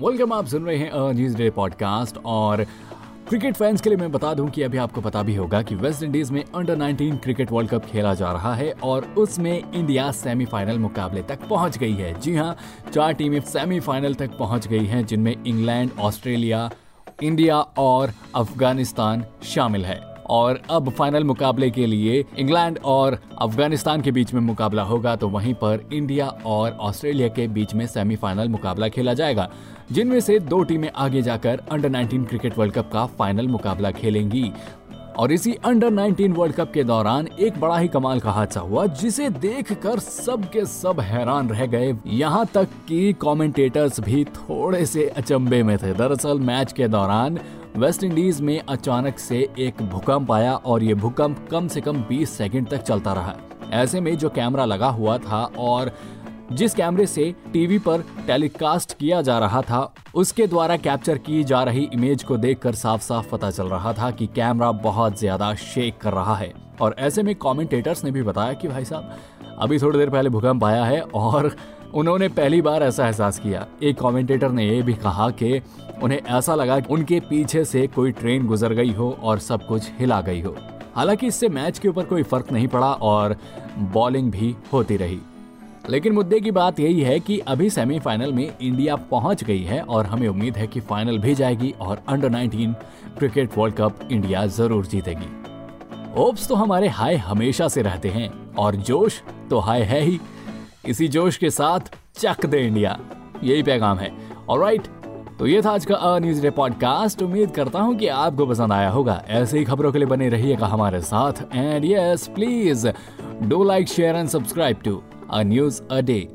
Welcome आप सुन रहे हैं अ न्यूज़ डे पॉडकास्ट और क्रिकेट फैंस के लिए मैं बता दूँ कि अभी आपको पता भी होगा कि वेस्ट इंडीज में अंडर 19 क्रिकेट वर्ल्ड कप खेला जा रहा है और उसमें इंडिया सेमीफाइनल मुकाबले तक पहुँच गई है। जी हाँ, चार टीमें सेमीफाइनल तक पहुँच गई हैं, जिनमें इंग्लैंड ऑस्ट्रेलिया इंडिया और अफ़गानिस्तान शामिल है। और अब फाइनल मुकाबले के लिए इंग्लैंड और अफ़गानिस्तान के बीच में मुकाबला होगा तो वहीं पर इंडिया और ऑस्ट्रेलिया के बीच में सेमीफाइनल मुकाबला खेला जाएगा, जिनमें से दो टीमें आगे जाकर अंडर 19 क्रिकेट वर्ल्ड कप का फाइनल मुकाबला खेलेंगी। और इसी अंडर 19 वर्ल्ड कप के दौरान एक बड़ा ही कमाल का हादसा हुआ, जिसे देखकर सब के सब हैरान रह गए। यहाँ तक कि कमेंटेटर्स भी थोड़े से अचंभे में थे। दरअसल मैच के दौरान वेस्ट इंडीज में अचानक से एक भूकंप आया और ये भूकंप कम से कम 20 सेकंड तक चलता रहा। ऐसे में जो कैमरा लगा हुआ था और जिस कैमरे से टीवी पर टेलीकास्ट किया जा रहा था, उसके द्वारा कैप्चर की जा रही इमेज को देखकर साफ़ साफ़ पता चल रहा था कि कैमरा बहुत ज़्यादा शेक कर रहा है। और ऐसे में कमेंटेटर्स ने भी बताया कि भाई साहब, अभी थोड़ी देर पहले भूकंप आया है और उन्होंने पहली बार ऐसा एहसास किया। एक कमेंटेटर ने यह भी कहा कि उन्हें ऐसा लगा कि उनके पीछे से कोई ट्रेन गुजर गई हो और सब कुछ हिला गई हो। हालाँकि इससे मैच के ऊपर कोई फ़र्क नहीं पड़ा और बॉलिंग भी होती रही। लेकिन मुद्दे की बात यही है कि अभी सेमीफाइनल में इंडिया पहुँच गई है और हमें उम्मीद है कि फाइनल भी जाएगी और under 19 cricket world cup India ज़रूर जीतेगी। होप्स तो हमारे हाई हमेशा से रहते हैं और जोश तो हाई है ही। इसी जोश के साथ चक दे इंडिया। यही पैगाम है। और राइट तो ये था आज का अ न्यूज़ डे पॉडकास्ट उम्मीद करता हूँ कि आपको पसंद आया होगा। ऐसे ही खबरों के लिए बने रहिएगा हमारे साथ। And yes please do like share and subscribe to a news a day